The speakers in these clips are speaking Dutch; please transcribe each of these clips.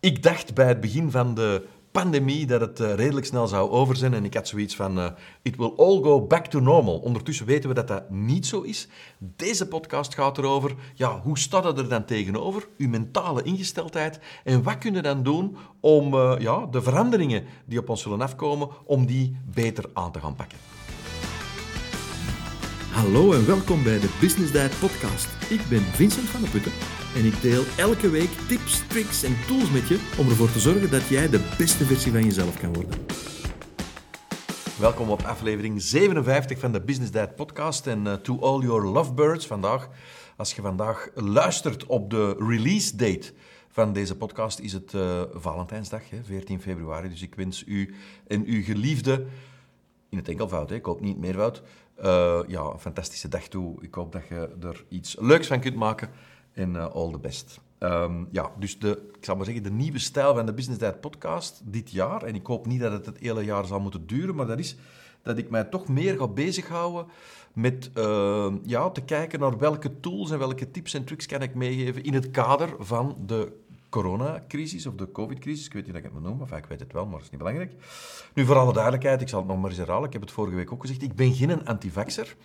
Ik dacht bij het begin van de pandemie dat het uh, redelijk snel zou over zijn. En ik had zoiets van, uh, it will all go back to normal. Ondertussen weten we dat dat niet zo is. Deze podcast gaat erover, ja, hoe staat het er dan tegenover? Uw mentale ingesteldheid. En wat kun je dan doen om uh, ja, de veranderingen die op ons zullen afkomen, om die beter aan te gaan pakken? Hallo en welkom bij de Business Diet podcast. Ik ben Vincent van der Putten en ik deel elke week tips, tricks en tools met je om ervoor te zorgen dat jij de beste versie van jezelf kan worden. Welkom op aflevering 57 van de Business Diet podcast en uh, to all your lovebirds vandaag. Als je vandaag luistert op de release date van deze podcast is het uh, Valentijnsdag, hè, 14 februari. Dus ik wens u en uw geliefde, in het enkelvoud, hè, ik hoop niet meervoud, uh, ja, een fantastische dag toe. Ik hoop dat je er iets leuks van kunt maken en uh, all the best. Um, ja, dus de, ik zal maar zeggen, de nieuwe stijl van de Business Diet podcast dit jaar, en ik hoop niet dat het het hele jaar zal moeten duren, maar dat is dat ik mij toch meer ga bezighouden met uh, ja, te kijken naar welke tools en welke tips en tricks kan ik meegeven in het kader van de coronacrisis of de covid-crisis. Ik weet niet of ik het moet noemen, of ik weet het wel, maar dat is niet belangrijk. Nu, voor alle duidelijkheid, ik zal het nog maar eens herhalen, ik heb het vorige week ook gezegd, ik ben geen antivaxer.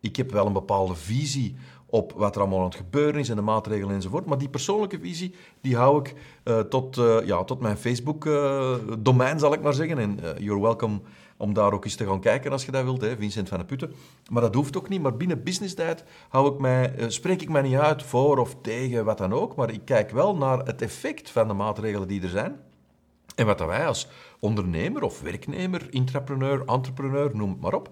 Ik heb wel een bepaalde visie op wat er allemaal aan het gebeuren is en de maatregelen enzovoort. Maar die persoonlijke visie, die hou ik uh, tot, uh, ja, tot mijn Facebook-domein, uh, zal ik maar zeggen. En you're welcome om daar ook eens te gaan kijken als je dat wilt, hè, Vincent van de Putten. Maar dat hoeft ook niet. Maar binnen business tijd hou ik mij, spreek ik mij niet uit voor of tegen, wat dan ook. Maar ik kijk wel naar het effect van de maatregelen die er zijn. En wat wij als ondernemer of werknemer, intrapreneur, entrepreneur, noem het maar op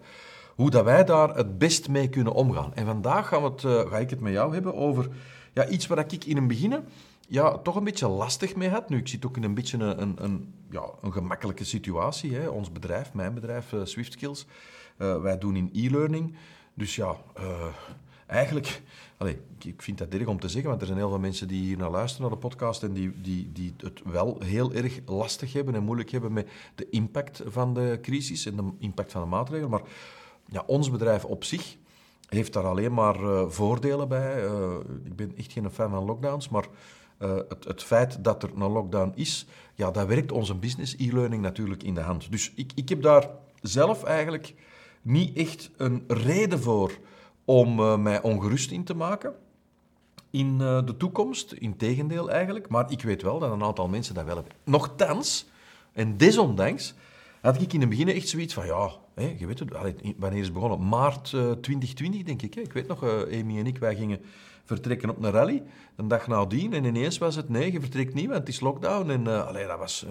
hoe dat wij daar het best mee kunnen omgaan. En vandaag gaan we het, uh, ga ik het met jou hebben over ja, iets waar ik in het begin ja, toch een beetje lastig mee had. Nu, ik zit ook in een beetje een, een, een ja, een gemakkelijke situatie. Hè. Ons bedrijf, mijn bedrijf, uh, Swift Skills, uh, wij doen in e-learning. Dus ja, eigenlijk... Allez, ik vind dat erg om te zeggen, want er zijn heel veel mensen die hier naar luisteren, naar de podcast, en die, die, die het wel heel erg lastig hebben en moeilijk hebben met de impact van de crisis en de impact van de maatregelen. Maar ja, ons bedrijf op zich heeft daar alleen maar uh, voordelen bij. Uh, ik ben echt geen fan van lockdowns, maar uh, het, het, feit dat er een lockdown is, ja, dat werkt onze business e-learning natuurlijk in de hand. Dus ik, ik heb daar zelf eigenlijk niet echt een reden voor om mij ongerust in te maken in de toekomst. Integendeel eigenlijk. Maar ik weet wel dat een aantal mensen dat wel hebben. Nochtans, en desondanks, had ik in het begin echt zoiets van, ja, hè, je weet het, wanneer is het begonnen? Maart uh, 2020, denk ik. Hè. Ik weet nog, uh, Amy en ik, wij gingen vertrekken op een rally, een dag nadien, en ineens was het, nee, je vertrekt niet, want het is lockdown. En uh, dat was,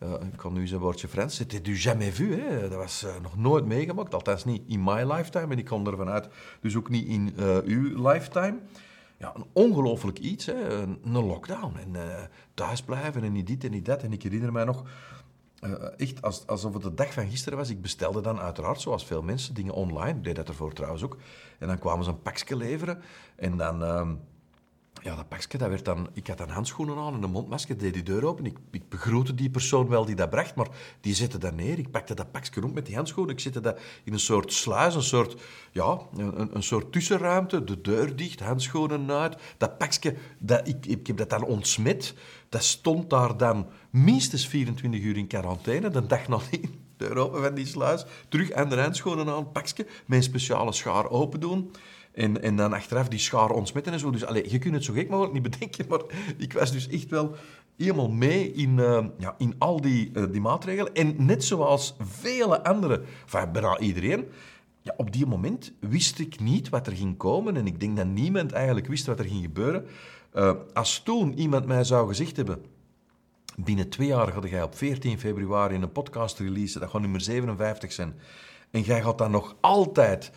ik kan nu een woordje Frans, c'était du jamais vu. Hè. Dat was nog nooit meegemaakt, althans niet in my lifetime, en ik kom ervan uit, dus ook niet in uw lifetime ja, een ongelooflijk iets, hè? Een, een lockdown. En uh, thuis blijven en niet dit en niet dat. En ik herinner mij nog, uh, echt als, alsof het de dag van gisteren was. Ik bestelde dan uiteraard, zoals veel mensen, dingen online. Ik deed dat ervoor trouwens ook. En dan kwamen ze een pakje leveren. En dan... Uh, ja, dat pakje, dat werd dan... Ik had dan handschoenen aan en een mondmasker, deed deur open. Ik, ik begroette die persoon wel die dat bracht, maar die zette dat neer. Ik pakte dat pakje rond met die handschoenen. Ik zette dat in een soort sluis, een soort... Ja, een, een soort tussenruimte. De deur dicht, handschoenen uit. Dat pakje, dat, ik, ik heb dat dan ontsmet. Dat stond daar dan minstens 24 uur in quarantaine, de dag nadien. Deur open van die sluis, terug aan de handschoenen aan, pakje, een speciale schaar open doen. En, en dan achteraf die schaar ontsmetten en zo. Dus allez, je kunt het zo gek mogelijk niet bedenken, maar ik was dus echt wel helemaal mee in, uh, ja, in al die, uh, die maatregelen. En net zoals vele anderen, bijna iedereen, ja, op die moment wist ik niet wat er ging komen. En ik denk dat niemand eigenlijk wist wat er ging gebeuren. Uh, als toen iemand mij zou gezegd hebben... Binnen twee jaar ga jij op 14 februari een podcast releasen. Dat gaat nummer 57 zijn. En jij gaat dan nog altijd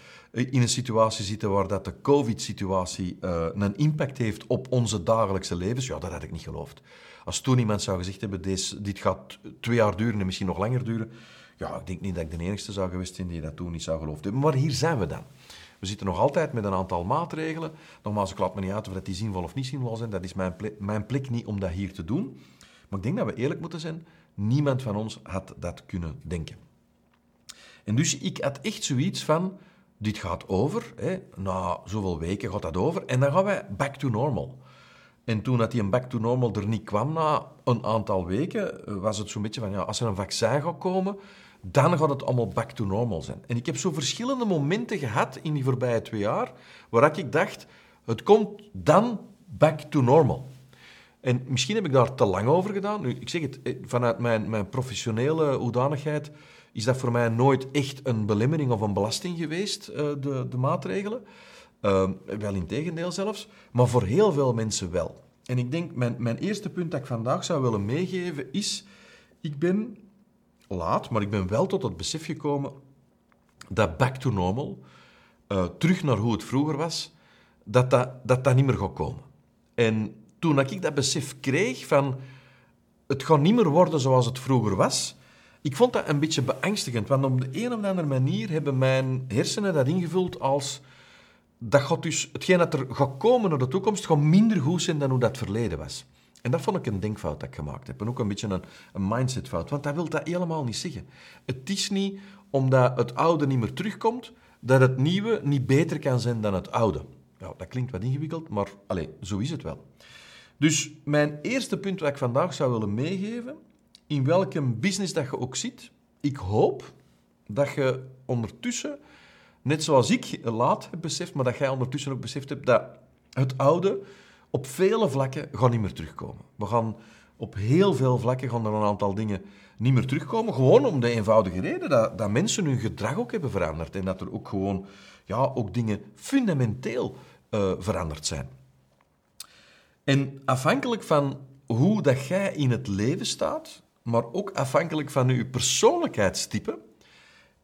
in een situatie zitten waar dat de COVID-situatie uh, een impact heeft op onze dagelijkse levens. Ja, dat had ik niet geloofd. Als toen iemand zou gezegd hebben, deze, dit gaat twee jaar duren en misschien nog langer duren. Ja, ik denk niet dat ik de enige zou geweest zijn die dat toen niet zou geloofd hebben. Maar hier zijn we dan. We zitten nog altijd met een aantal maatregelen. Nogmaals, ik laat me niet uit of dat die zinvol of niet zinvol zijn. Dat is mijn mijn plek niet om dat hier te doen. Maar ik denk dat we eerlijk moeten zijn. Niemand van ons had dat kunnen denken. En dus ik had echt zoiets van, dit gaat over. Hè. Na zoveel weken gaat dat over. En dan gaan wij back to normal. En toen dat die een back to normal er niet kwam na een aantal weken, eh, was het zo'n beetje van, ja, als er een vaccin gaat komen, dan gaat het allemaal back to normal zijn. En ik heb zo verschillende momenten gehad in die voorbije twee jaar, waar ik dacht, het komt dan back to normal. En misschien heb ik daar te lang over gedaan. Nu, ik zeg het, eh, vanuit mijn, mijn professionele hoedanigheid is dat voor mij nooit echt een belemmering of een belasting geweest, eh, de, de maatregelen. Uh, wel in tegendeel zelfs, maar voor heel veel mensen wel. En ik denk, mijn, mijn eerste punt dat ik vandaag zou willen meegeven is, ik ben laat, maar ik ben wel tot het besef gekomen dat back to normal, uh, terug naar hoe het vroeger was, dat dat, dat, dat niet meer gaat komen. En toen ik dat besef kreeg van, het gaat niet meer worden zoals het vroeger was, ik vond dat een beetje beangstigend, want op de een of andere manier hebben mijn hersenen dat ingevuld als dat gaat dus, hetgeen dat er gaat komen naar de toekomst, gaat minder goed zijn dan hoe dat verleden was. En dat vond ik een denkfout dat ik gemaakt heb. En ook een beetje een, een mindsetfout. Want dat wil dat helemaal niet zeggen. Het is niet omdat het oude niet meer terugkomt, dat het nieuwe niet beter kan zijn dan het oude. Nou, dat klinkt wat ingewikkeld, maar allez, zo is het wel. Dus mijn eerste punt wat ik vandaag zou willen meegeven, in welke business dat je ook zit, ik hoop dat je ondertussen Net zoals ik laat heb beseft, maar dat jij ondertussen ook beseft hebt, dat het oude op vele vlakken gaat niet meer terugkomen. We gaan op heel veel vlakken gaan er een aantal dingen niet meer terugkomen. Gewoon om de eenvoudige reden dat, dat mensen hun gedrag ook hebben veranderd. En dat er ook gewoon ja, ook dingen fundamenteel uh, veranderd zijn. En afhankelijk van hoe dat jij in het leven staat, maar ook afhankelijk van je persoonlijkheidstype,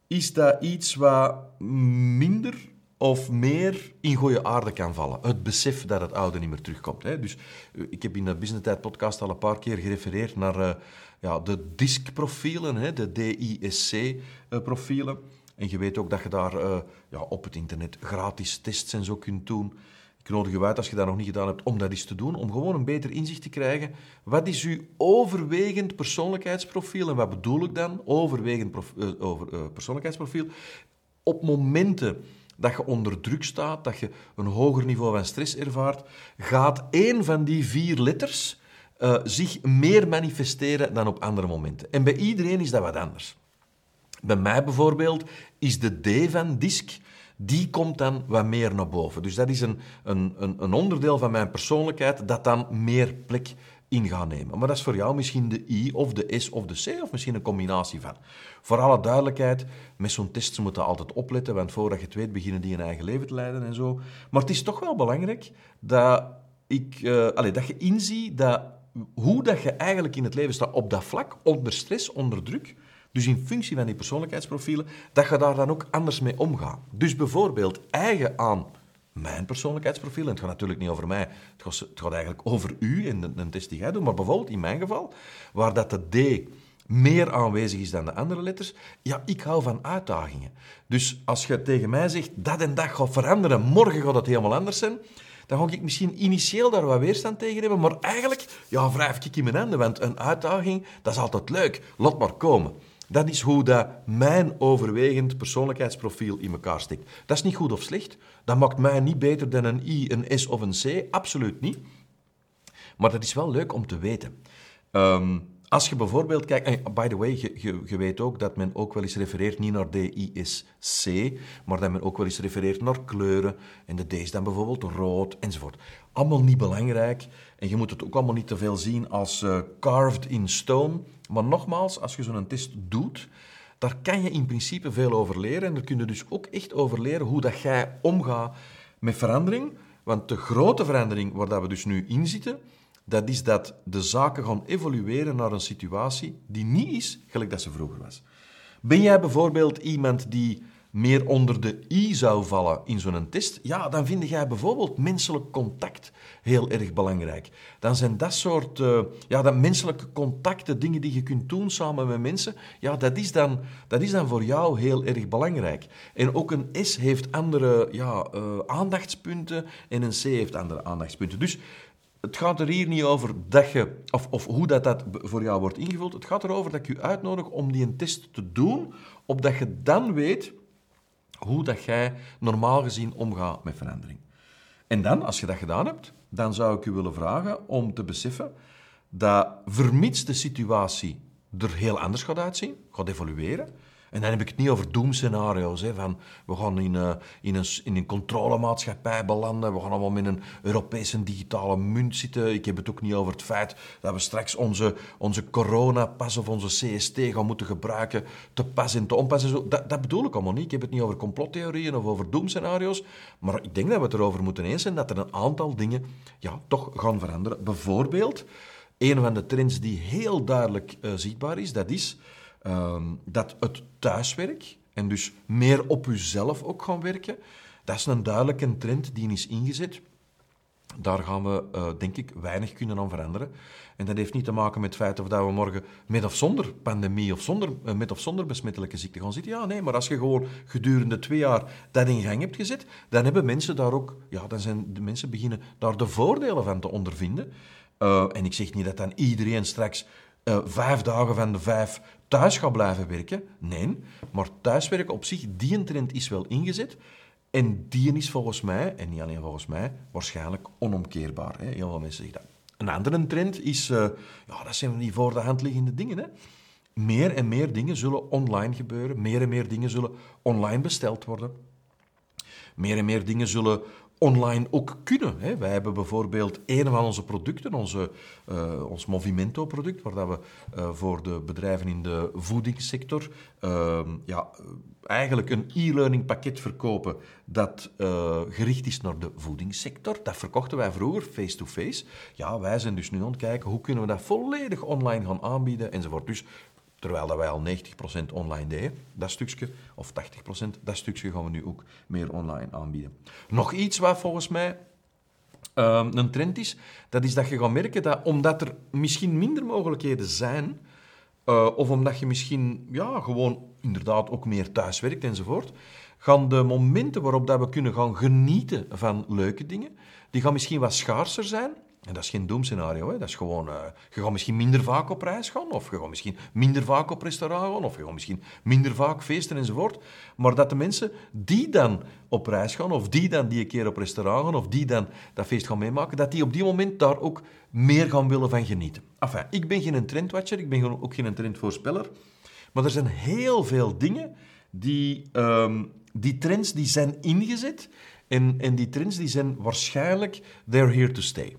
is dat iets wat minder of meer in goede aarde kan vallen. Het besef dat het oude niet meer terugkomt. Hè. Dus eh, ik heb in de Business Tijd podcast al een paar keer gerefereerd naar uh, ja, de DISC-profielen, de DISC-profielen. En je weet ook dat je daar uh, ja, op het internet gratis tests en zo kunt doen. Ik nodig je uit, als je dat nog niet gedaan hebt, om dat eens te doen. Om gewoon een beter inzicht te krijgen. Wat is uw overwegend persoonlijkheidsprofiel? En wat bedoel ik dan? Overwegend uh, over, uh, persoonlijkheidsprofiel. Op momenten dat je onder druk staat, dat je een hoger niveau van stress ervaart, gaat één van die vier letters uh, zich meer manifesteren dan op andere momenten. En bij iedereen is dat wat anders. Bij mij bijvoorbeeld is de D van DISC die komt dan wat meer naar boven. Dus dat is een, een, een onderdeel van mijn persoonlijkheid dat dan meer plek in gaat nemen. Maar dat is voor jou misschien de I of de S of de C of misschien een combinatie van. Voor alle duidelijkheid, met zo'n test moet je altijd opletten, want voordat je het weet beginnen die een eigen leven te leiden en zo. Maar het is toch wel belangrijk dat, ik, uh, allez, dat je inziet dat hoe dat je eigenlijk in het leven staat op dat vlak, onder stress, onder druk, dus in functie van die persoonlijkheidsprofielen, dat je daar dan ook anders mee omgaat. Dus bijvoorbeeld eigen aan mijn persoonlijkheidsprofiel, en het gaat natuurlijk niet over mij, het gaat, het gaat eigenlijk over u en een test die jij doet, maar bijvoorbeeld in mijn geval, waar dat de D meer aanwezig is dan de andere letters, ja, ik hou van uitdagingen. Dus als je tegen mij zegt, dat en dat gaat veranderen, morgen gaat het helemaal anders zijn, dan ga ik misschien initieel daar wat weerstand tegen hebben, maar eigenlijk, ja, wrijf ik in mijn handen, want een uitdaging, dat is altijd leuk, laat maar komen. Dat is hoe dat mijn overwegend persoonlijkheidsprofiel in elkaar steekt. Dat is niet goed of slecht. Dat maakt mij niet beter dan een I, een S of een C. Absoluut niet. Maar dat is wel leuk om te weten. Um, als je bijvoorbeeld kijkt, by the way, je, je, weet ook dat men ook wel eens refereert niet naar D, I, S, C, maar dat men ook wel eens refereert naar kleuren. En de D is dan bijvoorbeeld rood, enzovoort. Allemaal niet belangrijk. En je moet het ook allemaal niet te veel zien als uh, carved in stone. Maar nogmaals, als je zo'n test doet, daar kan je in principe veel over leren. En daar kun je dus ook echt over leren hoe dat jij omgaat met verandering. Want de grote verandering waar dat we dus nu in zitten, dat is dat de zaken gaan evolueren naar een situatie die niet is gelijk dat ze vroeger was. Ben jij bijvoorbeeld iemand die meer onder de i zou vallen in zo'n test, ja, dan vind jij bijvoorbeeld menselijk contact heel erg belangrijk. Dan zijn dat soort uh, ja, dat menselijke contacten, dingen die je kunt doen samen met mensen, ja, dat is dan, dat is dan voor jou heel erg belangrijk. En ook een S heeft andere ja, uh, aandachtspunten en een C heeft andere aandachtspunten. Dus het gaat er hier niet over dat je, of, of hoe dat, dat voor jou wordt ingevuld. Het gaat erover dat ik je uitnodig om die een test te doen, opdat je dan weet hoe dat jij normaal gezien omgaat met verandering. En dan, als je dat gedaan hebt, dan zou ik u willen vragen om te beseffen dat vermits de situatie er heel anders gaat uitzien, gaat evolueren, en dan heb ik het niet over doemscenario's, hè, van we gaan in, uh, in, een, in een controlemaatschappij belanden, we gaan allemaal met een Europese digitale munt zitten. Ik heb het ook niet over het feit dat we straks onze, onze coronapas of onze CST gaan moeten gebruiken te pas en te onpas. zo. Dat, dat bedoel ik allemaal niet. Ik heb het niet over complottheorieën of over doemscenario's, maar ik denk dat we het erover moeten eens zijn dat er een aantal dingen ja, toch gaan veranderen. Bijvoorbeeld, een van de trends die heel duidelijk uh, zichtbaar is, dat is Ehm, dat het thuiswerk en dus meer op uzelf ook gaan werken, dat is een duidelijke trend die is ingezet. Daar gaan we, uh, denk ik, weinig kunnen aan veranderen. En dat heeft niet te maken met het feit of dat we morgen met of zonder pandemie of zonder, uh, met of zonder besmettelijke ziekte gaan zitten. Ja, nee, maar als je gewoon gedurende twee jaar dat in gang hebt gezet, dan hebben mensen daar ook, ja, dan zijn de mensen beginnen daar de voordelen van te ondervinden. Uh, en ik zeg niet dat dan iedereen straks vijf dagen van de vijf thuis gaat blijven werken. Nee, maar thuiswerken op zich, die trend is wel ingezet. En die is volgens mij, en niet alleen volgens mij, waarschijnlijk onomkeerbaar. Hè? Heel veel mensen zeggen dat. Een andere trend is, uh, ja, dat zijn die voor de hand liggende dingen. Hè? Meer en meer dingen zullen online gebeuren. Meer en meer dingen zullen online besteld worden. Meer en meer dingen zullen online ook kunnen. Hè. Wij hebben bijvoorbeeld een van onze producten, onze, uh, ons Movimento-product, waar dat we uh, voor de bedrijven in de voedingssector uh, ja, eigenlijk een e-learning pakket verkopen dat uh, gericht is naar de voedingssector. Dat verkochten wij vroeger face-to-face. Ja, wij zijn dus nu aan het kijken hoe kunnen we dat volledig online gaan aanbieden enzovoort. Dus Terwijl dat wij al 90% online deden, dat stukje, of 80%, dat stukje gaan we nu ook meer online aanbieden. Nog iets wat volgens mij uh, een trend is, dat is dat je gaat merken dat omdat er misschien minder mogelijkheden zijn, uh, of omdat je misschien ja, gewoon inderdaad ook meer thuis werkt enzovoort, gaan de momenten waarop dat we kunnen gaan genieten van leuke dingen, die gaan misschien wat schaarser zijn. En dat is geen doemscenario. Hè? Dat is gewoon, uh, je misschien minder vaak op reis gaan, of je gaat misschien minder vaak op restaurant gaan, of je gaat misschien minder vaak feesten enzovoort. Maar dat de mensen die dan op reis gaan, of die dan die een keer op restaurant gaan, of die dan dat feest gaan meemaken, dat die op die moment daar ook meer gaan willen van genieten. Enfin, ik ben geen trendwatcher, ik ben ook geen trendvoorspeller. Maar er zijn heel veel dingen die, um, die trends die zijn ingezet. En, en die trends die zijn waarschijnlijk they're here to stay.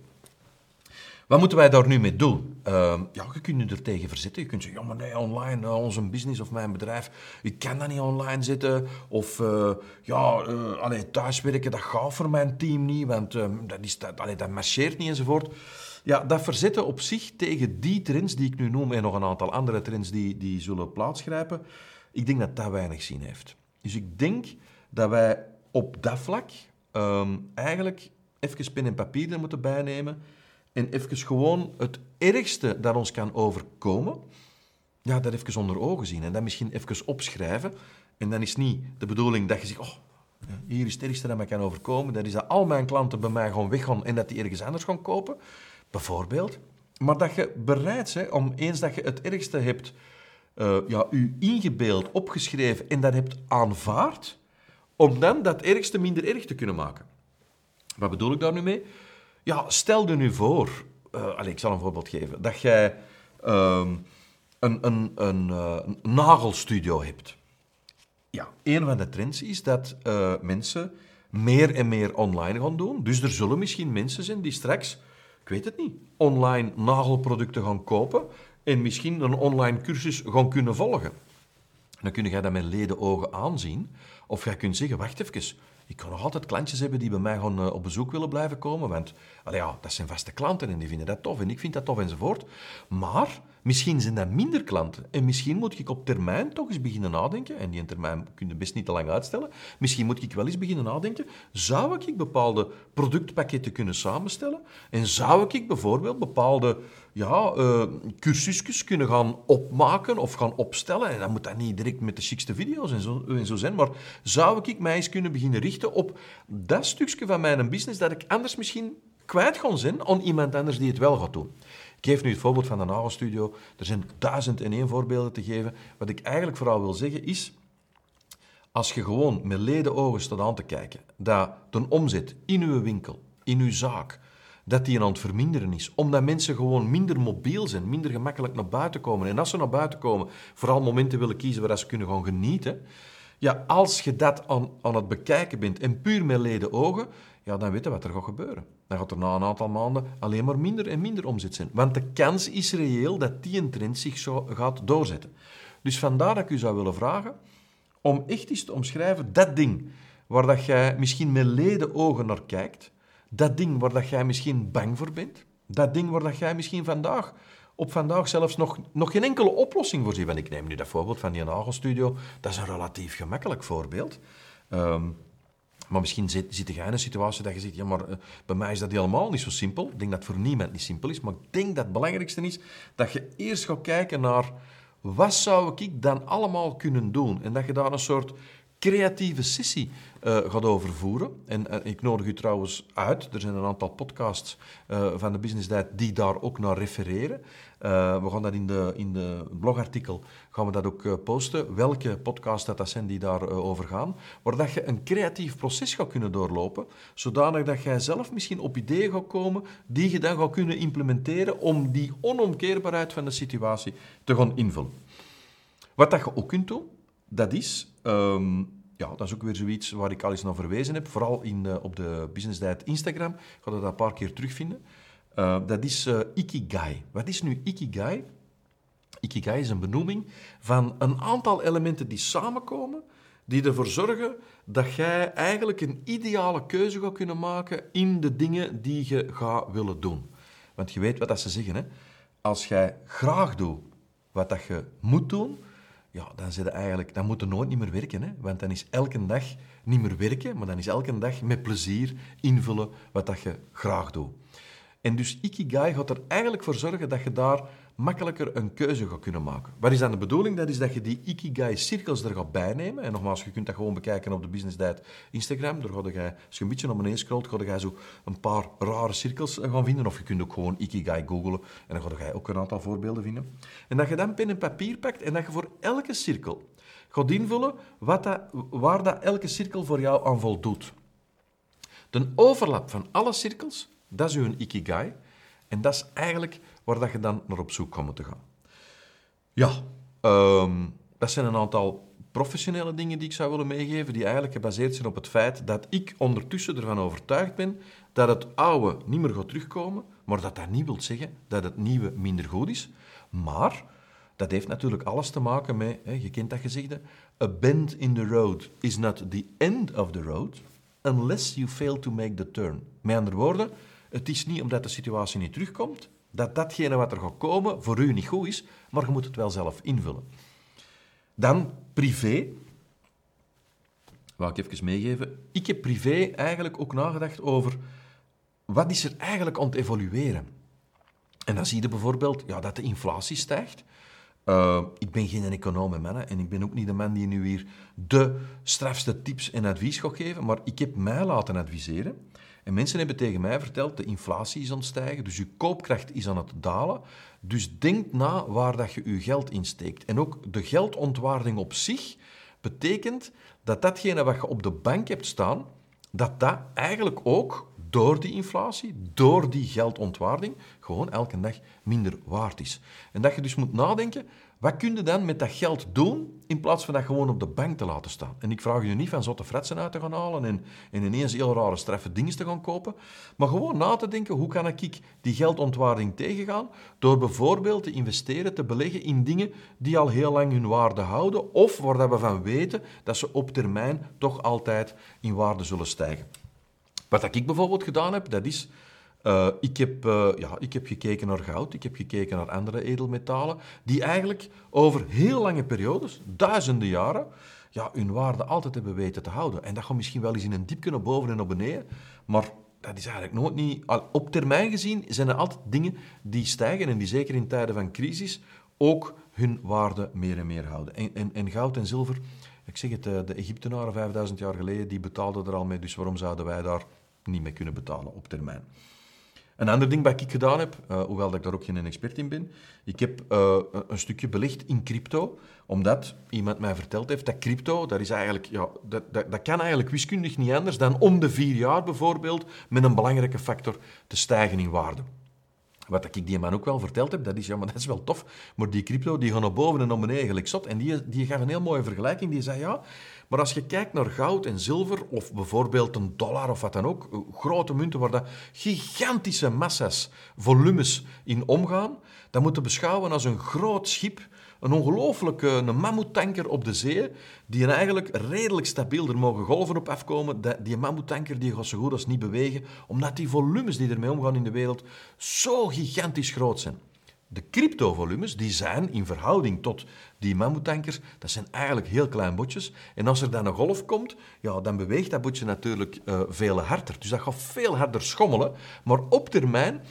Wat moeten wij daar nu mee doen? Uh, ja, je kunt je er tegen verzetten. Je kunt zeggen, ja, maar nee, online, uh, onze business of mijn bedrijf, ik kan dat niet online zitten. Of, uh, ja, uh, allee, thuiswerken, dat gaat voor mijn team niet, want ehm, dat, is, dat, dat marcheert niet enzovoort. Ja, dat verzetten op zich tegen die trends die ik nu noem en nog een aantal andere trends die, die zullen plaatsgrijpen, ik denk dat dat weinig zin heeft. Dus ik denk dat wij op dat vlak um, eigenlijk even pen en papier er moeten bijnemen en even gewoon het ergste dat ons kan overkomen, ja, dat even onder ogen zien en dat misschien even opschrijven. En dan is niet de bedoeling dat je zegt, oh, hier is het ergste dat mij kan overkomen. Dat is dat al mijn klanten bij mij gewoon weggaan en dat die ergens anders gaan kopen, bijvoorbeeld. Maar dat je bereid bent om eens dat je het ergste hebt, uh, ja, u ingebeeld, opgeschreven en dat hebt aanvaard, om dan dat ergste minder erg te kunnen maken. Wat bedoel ik daar nu mee? Ja, stel je nu voor, uh, allez, ik zal een voorbeeld geven, dat jij uh, een, een, uh, een, nagelstudio hebt. Ja, een van de trends is dat uh, mensen meer en meer online gaan doen. Dus er zullen misschien mensen zijn die straks, ik weet het niet, online nagelproducten gaan kopen en misschien een online cursus gaan kunnen volgen. Dan kun je dat met leden ogen aanzien. Of jij kunt zeggen, wacht even, ik kan nog altijd klantjes hebben die bij mij gewoon uh, op bezoek willen blijven komen. Want ja, dat zijn vaste klanten en die vinden dat tof en ik vind dat tof enzovoort. Maar misschien zijn dat minder klanten. En misschien moet ik op termijn toch eens beginnen nadenken. En die termijn kun je best niet te lang uitstellen. Misschien moet ik wel eens beginnen nadenken. Zou ik bepaalde productpakketten kunnen samenstellen? En zou ik bijvoorbeeld bepaalde ja, uh, cursusjes kunnen gaan opmaken of gaan opstellen? En dan moet dat niet direct met de chicste video's en zo, en zo zijn. Maar zou ik mij eens kunnen beginnen richten op dat stukje van mijn business dat ik anders misschien kwijt gaan zijn aan iemand anders die het wel gaat doen. Geef nu het voorbeeld van de nagelstudio. Er zijn duizend en één voorbeelden te geven. Wat ik eigenlijk vooral wil zeggen is, Als je gewoon met leden ogen staat aan te kijken dat de omzet in uw winkel, in uw zaak, dat die aan het verminderen is. Omdat mensen gewoon minder mobiel zijn, minder gemakkelijk naar buiten komen. En als ze naar buiten komen, vooral momenten willen kiezen waar ze kunnen gaan genieten. Ja, als je dat aan, aan het bekijken bent en puur met leden ogen, ja, dan weet je wat er gaat gebeuren. Dan gaat er na een aantal maanden alleen maar minder en minder omzet zijn. Want de kans is reëel dat die trend zich zo gaat doorzetten. Dus vandaar dat ik u zou willen vragen om echt eens te omschrijven dat ding waar dat jij misschien met leden ogen naar kijkt, dat ding waar dat jij misschien bang voor bent, dat ding waar dat jij misschien vandaag op vandaag zelfs nog, nog geen enkele oplossing voor ziet. Want ik neem nu dat voorbeeld van die nagelstudio. Dat is een relatief gemakkelijk voorbeeld. Ehm, maar misschien zit, zit jij in een situatie dat je zegt, ja, maar eh, bij mij is dat helemaal niet zo simpel. Ik denk dat voor niemand niet simpel is. Maar ik denk dat het belangrijkste is dat je eerst gaat kijken naar wat zou ik dan allemaal kunnen doen? En dat je daar een soort creatieve sessie uh, gaat overvoeren. En uh, ik nodig u trouwens uit. Er zijn een aantal podcasts uh, van de Business Diet die daar ook naar refereren. we gaan dat in de, in de blogartikel gaan we dat ook posten. Welke podcasts dat, dat zijn die daarover over gaan. Waar dat je een creatief proces gaat kunnen doorlopen. Zodanig dat jij zelf misschien op ideeën gaat komen die je dan gaat kunnen implementeren om die onomkeerbaarheid van de situatie te gaan invullen. Wat dat je ook kunt doen, dat is um, ja, dat is ook weer zoiets waar ik al eens naar verwezen heb. Vooral in, op de Business Instagram. Ik ga dat een paar keer terugvinden. Uh, dat is uh, Ikigai. Wat is nu Ikigai? Ikigai is een benoeming van een aantal elementen die samenkomen, die ervoor zorgen dat jij eigenlijk een ideale keuze gaat kunnen maken in de dingen die je gaat willen doen. Want je weet wat dat ze zeggen, hè? Als jij graag doet wat dat je moet doen, ja, dan, zit eigenlijk, dan moet je nooit niet meer werken. Hè? Want dan is elke dag niet meer werken, maar dan is elke dag met plezier invullen wat dat je graag doet. En dus Ikigai gaat er eigenlijk voor zorgen dat je daar makkelijker een keuze gaat kunnen maken. Wat is dan de bedoeling? Dat is dat je die Ikigai-cirkels er gaat bijnemen. En nogmaals, je kunt dat gewoon bekijken op de Business Diet Instagram. Daar ga je, als je een beetje naar beneden scrolt, ga je zo een paar rare cirkels gaan vinden. Of je kunt ook gewoon Ikigai googlen en dan ga je ook een aantal voorbeelden vinden. En dat je dan pen en papier pakt en dat je voor elke cirkel gaat invullen wat dat, waar dat elke cirkel voor jou aan voldoet. De overlap van alle cirkels, dat is een Ikigai. En dat is eigenlijk waar dat je dan naar op zoek komt te gaan. Ja, um, dat zijn een aantal professionele dingen die ik zou willen meegeven, die eigenlijk gebaseerd zijn op het feit dat ik ondertussen ervan overtuigd ben dat het oude niet meer gaat terugkomen, maar dat dat niet wil zeggen dat het nieuwe minder goed is. Maar dat heeft natuurlijk alles te maken met, hè, je kent dat gezegde, a bend in the road is not the end of the road unless you fail to make the turn. Met andere woorden, het is niet omdat de situatie niet terugkomt, dat datgene wat er gaat komen voor u niet goed is, maar je moet het wel zelf invullen. Dan privé. Wou ik even meegeven. Ik heb privé eigenlijk ook nagedacht over wat is er eigenlijk aan het evolueren. En dan zie je bijvoorbeeld ja, dat de inflatie stijgt. Uh, ik ben geen econoom, en ik ben ook niet de man die nu hier de strafste tips en advies gaat geven, maar ik heb mij laten adviseren en mensen hebben tegen mij verteld, de inflatie is aan het stijgen, dus je koopkracht is aan het dalen. Dus denk na waar dat je je geld insteekt. En ook de geldontwaarding op zich betekent dat datgene wat je op de bank hebt staan, dat dat eigenlijk ook door die inflatie, door die geldontwaarding, gewoon elke dag minder waard is. En dat je dus moet nadenken, wat kun je dan met dat geld doen, in plaats van dat gewoon op de bank te laten staan? En ik vraag je niet van zotte fretsen uit te gaan halen en, en ineens heel rare straffe dingen te gaan kopen, maar gewoon na te denken, hoe kan ik die geldontwaarding tegengaan? Door bijvoorbeeld te investeren, te beleggen in dingen die al heel lang hun waarde houden, of waar we van weten dat ze op termijn toch altijd in waarde zullen stijgen. Wat ik bijvoorbeeld gedaan heb, dat is... Uh, ik, heb, uh, ja, ik heb gekeken naar goud, ik heb gekeken naar andere edelmetalen, die eigenlijk over heel lange periodes, duizenden jaren, ja, hun waarde altijd hebben weten te houden. En dat gaat misschien wel eens in een diepje naar boven en naar beneden, maar dat is eigenlijk nooit niet... Op termijn gezien zijn er altijd dingen die stijgen en die zeker in tijden van crisis ook hun waarde meer en meer houden. En, en, en goud en zilver, ik zeg het, eh, de Egyptenaren 5000 jaar geleden, die betaalden er al mee, dus waarom zouden wij daar niet mee kunnen betalen op termijn? Een ander ding wat ik gedaan heb, uh, hoewel dat ik daar ook geen expert in ben, ik heb uh, een stukje belegd in crypto, omdat iemand mij verteld heeft dat crypto, dat, is eigenlijk, ja, dat, dat, dat kan eigenlijk wiskundig niet anders dan om de vier jaar bijvoorbeeld met een belangrijke factor te stijgen in waarde. Wat ik die man ook wel verteld heb, dat is, ja, maar dat is wel tof, maar die crypto die gaan naar boven en naar beneden gelijk zot. En die, die gaf een heel mooie vergelijking. Die zei, ja, maar als je kijkt naar goud en zilver, of bijvoorbeeld een dollar of wat dan ook, grote munten waar dat gigantische massa's, volumes in omgaan, dan moeten beschouwen als een groot schip een ongelooflijke mammoetanker op de zee, die eigenlijk redelijk stabiel, er mogen golven op afkomen, die mammoetanker die gaat zo goed als niet bewegen, omdat die volumes die ermee omgaan in de wereld zo gigantisch groot zijn. De cryptovolumes die zijn in verhouding tot die mammoetankers, dat zijn eigenlijk heel klein botjes. En als er dan een golf komt, ja, dan beweegt dat botje natuurlijk uh, veel harder. Dus dat gaat veel harder schommelen. Maar op termijn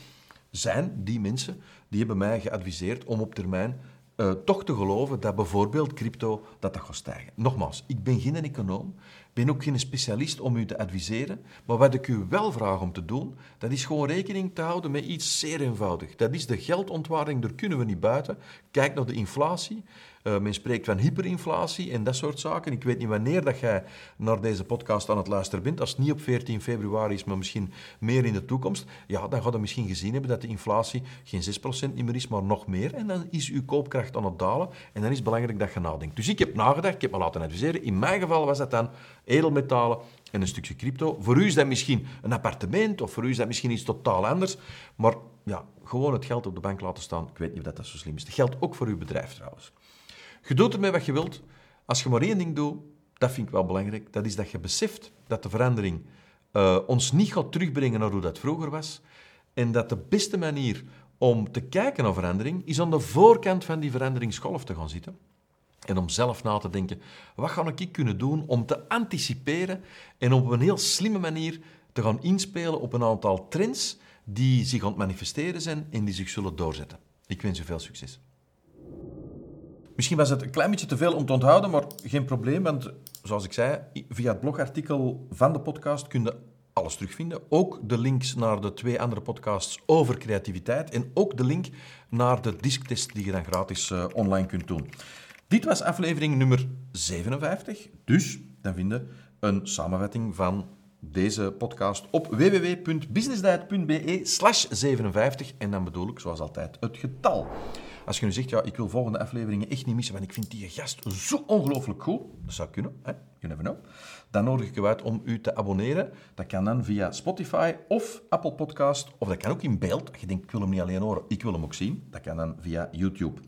zijn die mensen, die hebben mij geadviseerd om op termijn uh, toch te geloven dat bijvoorbeeld crypto dat dat gaat stijgen. Nogmaals, ik ben geen econoom, ben ook geen specialist om u te adviseren, maar wat ik u wel vraag om te doen, dat is gewoon rekening te houden met iets zeer eenvoudig. Dat is de geldontwaarding, daar kunnen we niet buiten. Kijk naar de inflatie. Uh, men spreekt van hyperinflatie en dat soort zaken. Ik weet niet wanneer dat jij naar deze podcast aan het luisteren bent. Als het niet op 14 februari is, maar misschien meer in de toekomst, ja, dan gaat je misschien gezien hebben dat de inflatie geen 6% niet meer is, maar nog meer. En dan is uw koopkracht aan het dalen en dan is het belangrijk dat je nadenkt. Dus ik heb nagedacht, ik heb me laten adviseren. In mijn geval was dat dan edelmetalen en een stukje crypto. Voor u is dat misschien een appartement of voor u is dat misschien iets totaal anders. Maar ja, gewoon het geld op de bank laten staan, ik weet niet of dat, dat zo slim is. Dat geldt ook voor uw bedrijf trouwens. Je doet ermee wat je wilt. Als je maar één ding doet, dat vind ik wel belangrijk, dat is dat je beseft dat de verandering uh, ons niet gaat terugbrengen naar hoe dat vroeger was. En dat de beste manier om te kijken naar verandering is aan de voorkant van die veranderingsgolf te gaan zitten. En om zelf na te denken, wat ga ik kunnen doen om te anticiperen en op een heel slimme manier te gaan inspelen op een aantal trends die zich aan het manifesteren zijn en die zich zullen doorzetten. Ik wens u veel succes. Misschien was het een klein beetje te veel om te onthouden, maar geen probleem, want zoals ik zei, via het blogartikel van de podcast kun je alles terugvinden. Ook de links naar de twee andere podcasts over creativiteit en ook de link naar de disktest die je dan gratis uh, online kunt doen. Dit was aflevering nummer 57, dus dan vinden een samenvatting van deze podcast op www.businessdiet.be slash 57 en dan bedoel ik zoals altijd het getal. Als je nu zegt, ja, ik wil volgende afleveringen echt niet missen, want ik vind die gast zo ongelooflijk goed, dat zou kunnen, hè? you never know, dan nodig ik u uit om u te abonneren. Dat kan dan via Spotify of Apple Podcast, of dat kan ook in beeld. Je denkt, ik wil hem niet alleen horen, ik wil hem ook zien. Dat kan dan via YouTube.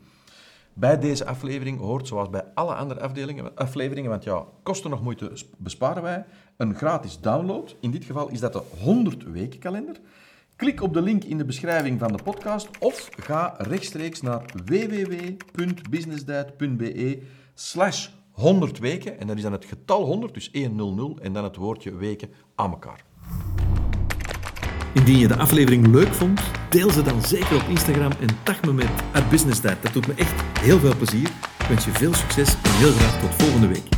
Bij deze aflevering hoort, zoals bij alle andere afleveringen, want ja, kosten nog moeite besparen wij, een gratis download. In dit geval is dat de 100 weken kalender. Klik op de link in de beschrijving van de podcast of ga rechtstreeks naar www.businessdiet.be slash 100 weken. En dan is dan het getal 100, dus 100 en dan het woordje weken aan elkaar. Indien je de aflevering leuk vond, deel ze dan zeker op Instagram en tag me met businessdiet. Dat doet me echt heel veel plezier. Ik wens je veel succes en heel graag tot volgende week.